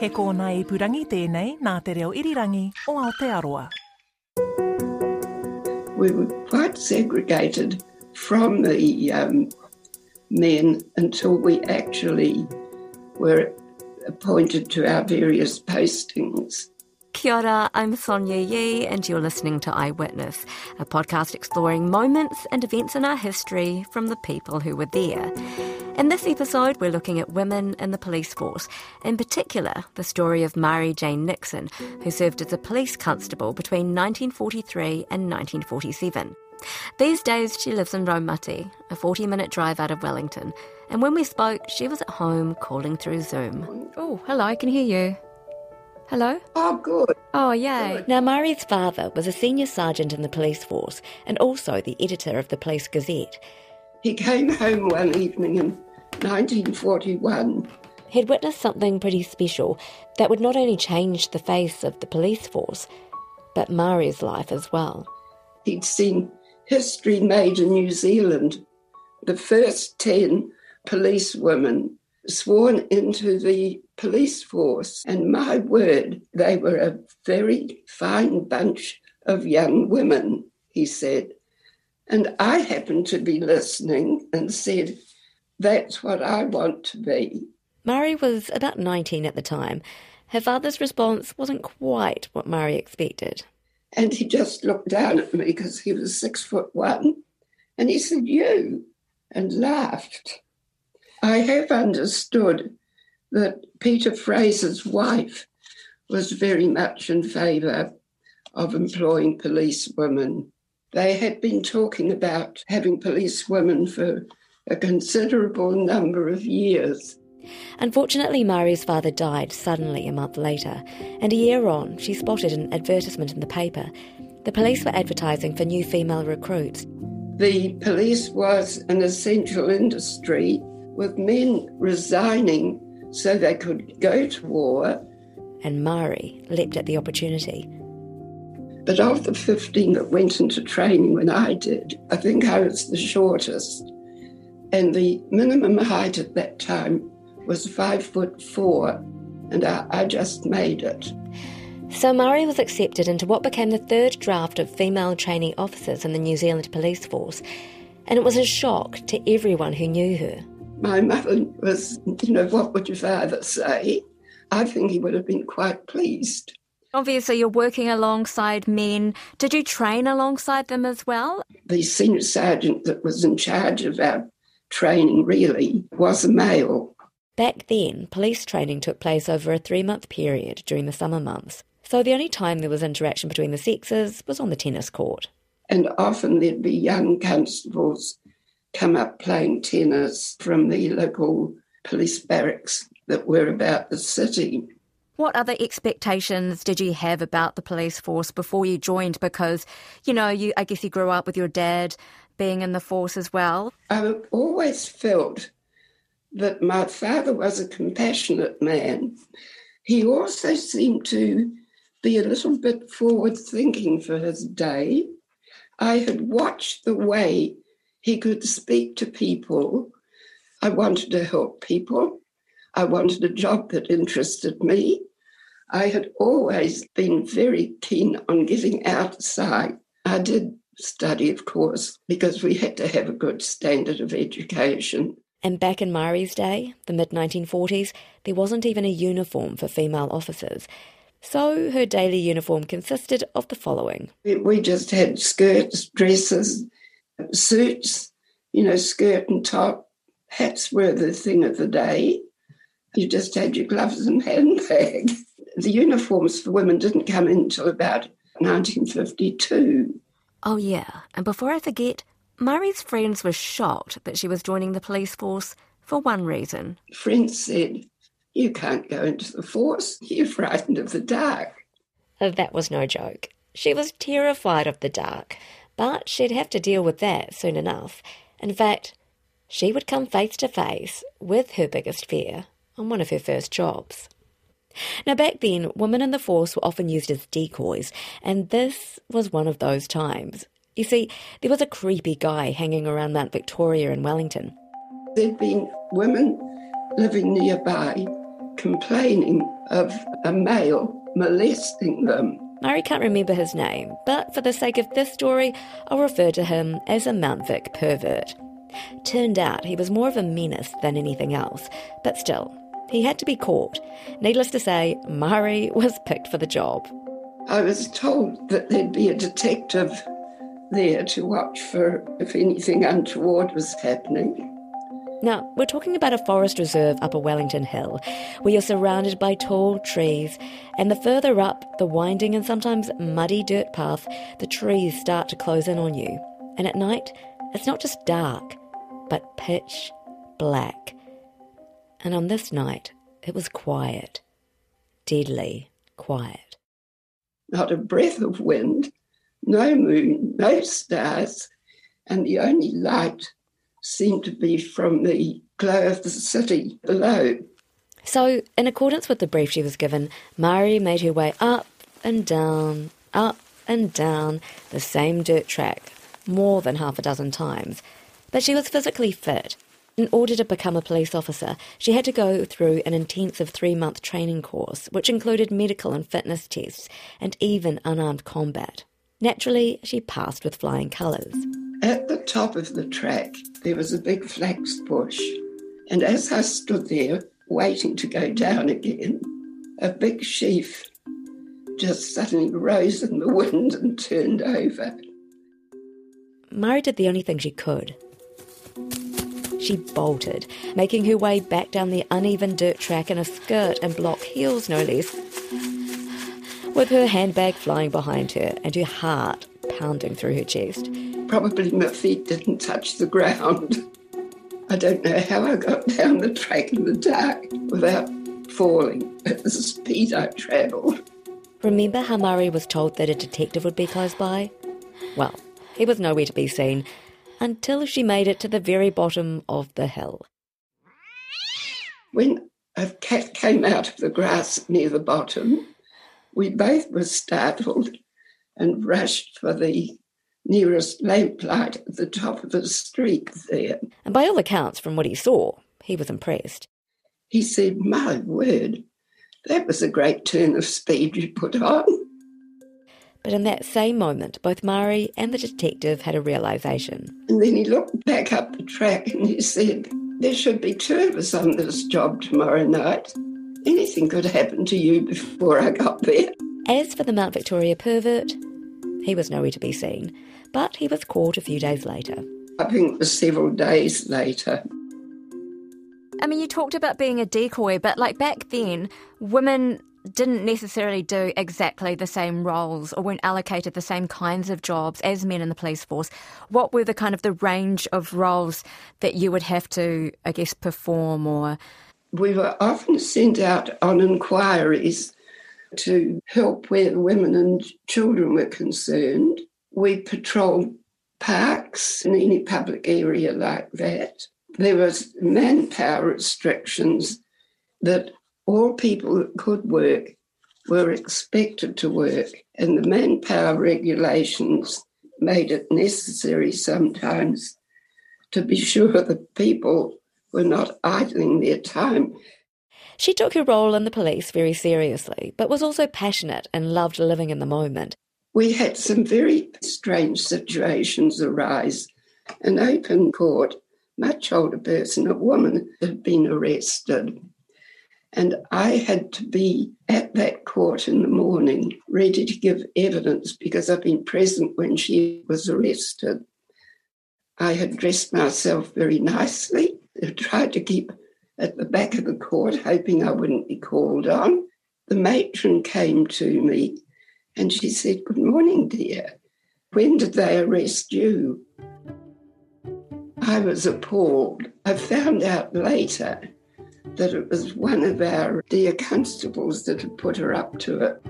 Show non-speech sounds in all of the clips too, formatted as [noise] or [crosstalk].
He kōna i purangi tēnei nā te reo irirangi o Aotearoa. we were quite segregated from the um, men until we actually were appointed to our various postings. Kia ora, I'm Sonia Yee, and you're listening to Eyewitness, a podcast exploring moments and events in our history from the people who were there. In this episode, we're looking at women in the police force, in particular, the story of Marie Jane Nixon, who served as a police constable between 1943 and 1947. These days, she lives in Raumati, a 40 minute drive out of Wellington. And when we spoke, she was at home calling through Zoom. Oh, hello, I can hear you. Hello? Oh, good. Oh, yay. Now, Marie's father was a senior sergeant in the police force and also the editor of the Police Gazette. He came home one evening in 1941. He'd witnessed something pretty special that would not only change the face of the police force, but Marie's life as well. He'd seen history made in New Zealand. The first 10 policewomen sworn into the police force. And my word, they were a very fine bunch of young women, he said. And I happened to be listening and said, That's what I want to be. Marie was about 19 at the time. Her father's response wasn't quite what Marie expected. And he just looked down at me because he was six foot one. And he said, You, and laughed. I have understood that Peter Fraser's wife was very much in favour of employing police women. They had been talking about having police women for a considerable number of years. Unfortunately, Marie's father died suddenly a month later, and a year on, she spotted an advertisement in the paper. The police were advertising for new female recruits. The police was an essential industry with men resigning so they could go to war. And Marie leapt at the opportunity. But of the 15 that went into training when I did, I think I was the shortest. And the minimum height at that time was five foot four, and I, I just made it. So Marie was accepted into what became the third draft of female trainee officers in the New Zealand Police Force, and it was a shock to everyone who knew her. My mother was, you know, what would your father say? I think he would have been quite pleased. Obviously, you're working alongside men. Did you train alongside them as well? The senior sergeant that was in charge of our training really was a male. Back then, police training took place over a three month period during the summer months. So the only time there was interaction between the sexes was on the tennis court. And often there'd be young constables come up playing tennis from the local police barracks that were about the city. What other expectations did you have about the police force before you joined? Because, you know, you I guess you grew up with your dad being in the force as well. I always felt that my father was a compassionate man. He also seemed to be a little bit forward thinking for his day. I had watched the way he could speak to people. I wanted to help people. I wanted a job that interested me. I had always been very keen on getting outside. I did study, of course, because we had to have a good standard of education. And back in Marie's day, the mid 1940s, there wasn't even a uniform for female officers. So her daily uniform consisted of the following We just had skirts, dresses, suits, you know, skirt and top. Hats were the thing of the day. You just had your gloves and [laughs] handbag. The uniforms for women didn't come in until about 1952. Oh, yeah. And before I forget, Marie's friends were shocked that she was joining the police force for one reason. Friends said, You can't go into the force, you're frightened of the dark. Oh, that was no joke. She was terrified of the dark, but she'd have to deal with that soon enough. In fact, she would come face to face with her biggest fear on one of her first jobs. Now, back then, women in the force were often used as decoys, and this was one of those times. You see, there was a creepy guy hanging around Mount Victoria in Wellington. There'd been women living nearby complaining of a male molesting them. Marie can't remember his name, but for the sake of this story, I'll refer to him as a Mount Vic pervert. Turned out he was more of a menace than anything else, but still, he had to be caught. Needless to say, Marie was picked for the job. I was told that there'd be a detective there to watch for if anything untoward was happening. Now, we're talking about a forest reserve up a Wellington Hill, where you're surrounded by tall trees, and the further up the winding and sometimes muddy dirt path, the trees start to close in on you. And at night, it's not just dark, but pitch black. And on this night, it was quiet, deadly quiet. Not a breath of wind, no moon, no stars, and the only light seemed to be from the glow of the city below. So, in accordance with the brief she was given, Marie made her way up and down, up and down the same dirt track more than half a dozen times. But she was physically fit. In order to become a police officer, she had to go through an intensive three month training course, which included medical and fitness tests and even unarmed combat. Naturally, she passed with flying colours. Top of the track, there was a big flax bush. And as I stood there, waiting to go down again, a big sheaf just suddenly rose in the wind and turned over. Marie did the only thing she could. She bolted, making her way back down the uneven dirt track in a skirt and block heels, no less, with her handbag flying behind her and her heart pounding through her chest. Probably my feet didn't touch the ground. I don't know how I got down the track in the dark without falling at the speed I travelled. Remember how Marie was told that a detective would be close by? Well, he was nowhere to be seen until she made it to the very bottom of the hill. When a cat came out of the grass near the bottom, we both were startled and rushed for the nearest lamplight at the top of the street there. And by all accounts, from what he saw, he was impressed. He said, My word, that was a great turn of speed you put on. But in that same moment, both Marie and the detective had a realization. And then he looked back up the track and he said, There should be two of us on this job tomorrow night. Anything could happen to you before I got there. As for the Mount Victoria pervert, he was nowhere to be seen, but he was caught a few days later. I think it was several days later. I mean, you talked about being a decoy, but like back then, women didn't necessarily do exactly the same roles or weren't allocated the same kinds of jobs as men in the police force. What were the kind of the range of roles that you would have to, I guess, perform or? We were often sent out on inquiries to help where women and children were concerned. We patrolled parks in any public area like that. There was manpower restrictions that all people that could work were expected to work, and the manpower regulations made it necessary sometimes to be [laughs] sure that people were not idling their time. She took her role in the police very seriously, but was also passionate and loved living in the moment. We had some very strange situations arise. An open court, much older person, a woman, had been arrested and I had to be at that court in the morning, ready to give evidence because I'd been present when she was arrested. I had dressed myself very nicely, tried to keep at the back of the court, hoping I wouldn't be called on. The matron came to me and she said, Good morning, dear. When did they arrest you? I was appalled. I found out later that it was one of our dear constables that had put her up to it.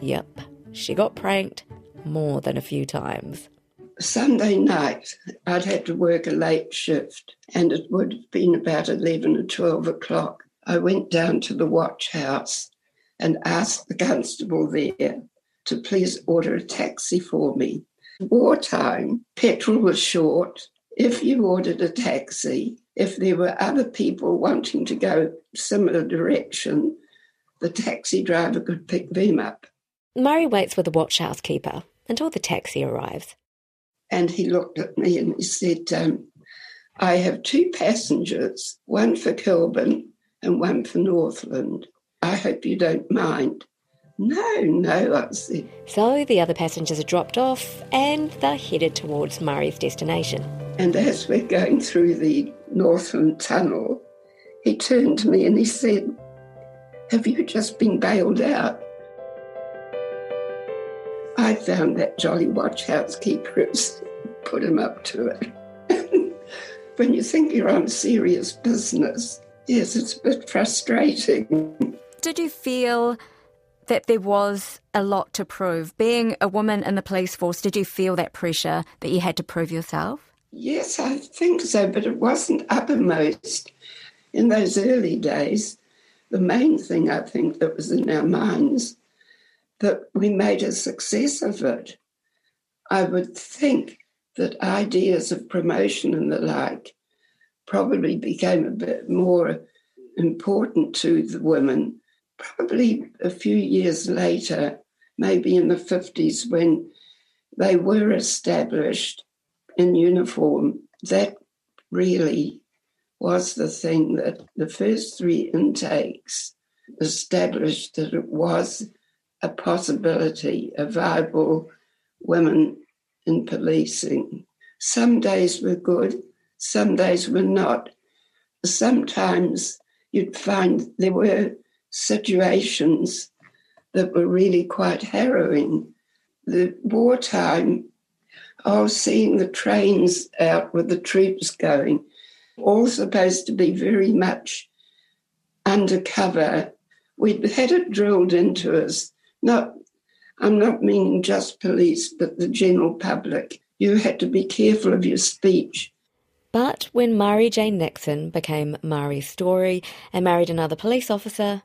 Yep, she got pranked more than a few times. Sunday night, I'd had to work a late shift, and it would have been about 11 or 12 o'clock. I went down to the watch house and asked the constable there to please order a taxi for me. Wartime, petrol was short. If you ordered a taxi, if there were other people wanting to go similar direction, the taxi driver could pick them up. Marie waits with the watch house keeper until the taxi arrives. And he looked at me and he said, um, I have two passengers, one for Kelburn and one for Northland. I hope you don't mind. No, no, I said. So the other passengers are dropped off and they're headed towards Marie's destination. And as we're going through the Northland Tunnel, he turned to me and he said, Have you just been bailed out? I found that jolly watch house keeper [laughs] put him up to it. [laughs] when you think you're on serious business, yes, it's a bit frustrating. Did you feel that there was a lot to prove? Being a woman in the police force, did you feel that pressure that you had to prove yourself? Yes, I think so, but it wasn't uppermost. In those early days, the main thing I think that was in our minds that we made a success of it. I would think that ideas of promotion and the like probably became a bit more important to the women probably a few years later, maybe in the 50s, when they were established in uniform. That really was the thing that the first three intakes established that it was a possibility, a viable women in policing. Some days were good, some days were not. Sometimes you'd find there were situations that were really quite harrowing. The wartime, I was seeing the trains out with the troops going, all supposed to be very much undercover. We'd had it drilled into us, not I'm not meaning just police, but the general public. You had to be careful of your speech. But when Marie Jane Nixon became Marie Story and married another police officer,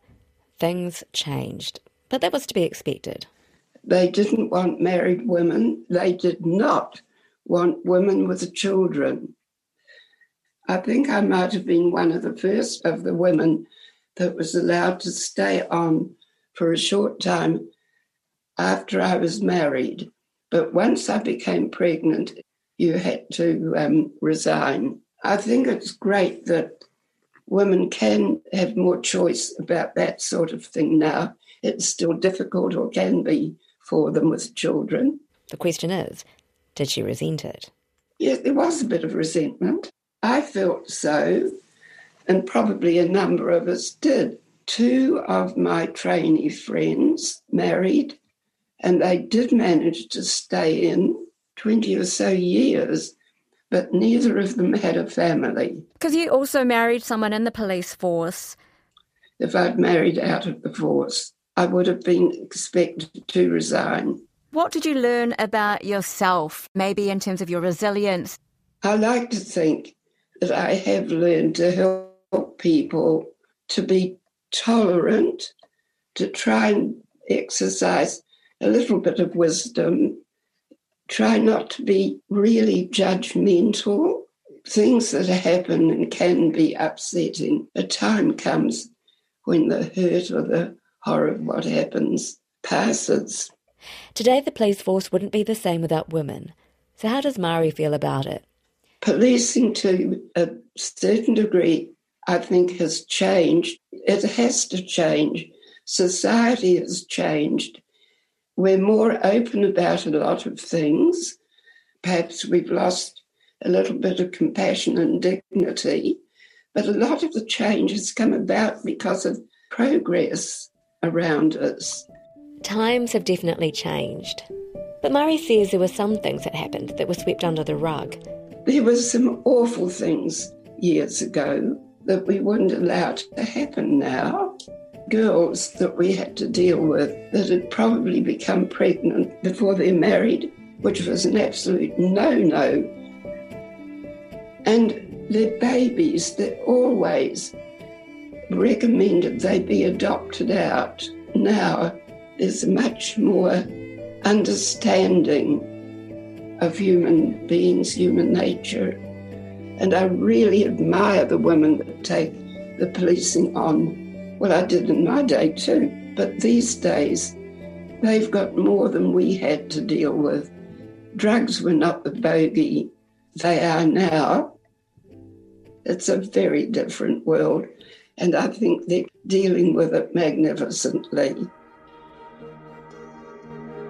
things changed. But that was to be expected. They didn't want married women. They did not want women with children. I think I might have been one of the first of the women that was allowed to stay on for a short time after I was married. But once I became pregnant, you had to um, resign. I think it's great that women can have more choice about that sort of thing now. It's still difficult or can be for them with children. The question is, did she resent it? Yes, there was a bit of resentment. I felt so, and probably a number of us did. Two of my trainee friends married, and they did manage to stay in 20 or so years but neither of them had a family. Because you also married someone in the police force. If I'd married out of the force, I would have been expected to resign. What did you learn about yourself, maybe in terms of your resilience? I like to think that I have learned to help people to be tolerant, to try and exercise a little bit of wisdom try not to be really judgmental. Things that happen and can be upsetting. A time comes when the hurt or the horror of what happens passes. Today, the police force wouldn't be the same without women. So, how does Marie feel about it? Policing, to a certain degree, I think, has changed. It has to change. Society has changed. We're more open about a lot of things. Perhaps we've lost a little bit of compassion and dignity, but a lot of the change has come about because of progress around us. Times have definitely changed. But Marie says there were some things that happened that were swept under the rug. There were some awful things years ago that we weren't allowed to happen now. Girls that we had to deal with that had probably become pregnant before they married, which was an absolute no no. And their babies, they always recommended they be adopted out. Now there's much more understanding of human beings, human nature. And I really admire the women that take the policing on. Well, I did in my day too, but these days they've got more than we had to deal with. Drugs were not the bogey they are now. It's a very different world, and I think they're dealing with it magnificently.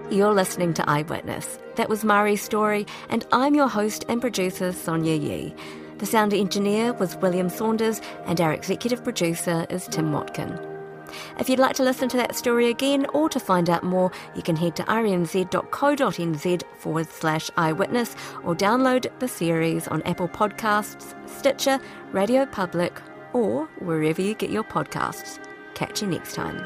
You're listening to Eyewitness. That was Marie's story, and I'm your host and producer, Sonia Yee. The sound engineer was William Saunders, and our executive producer is Tim Watkin. If you'd like to listen to that story again or to find out more, you can head to rnz.co.nz forward slash eyewitness or download the series on Apple Podcasts, Stitcher, Radio Public, or wherever you get your podcasts. Catch you next time.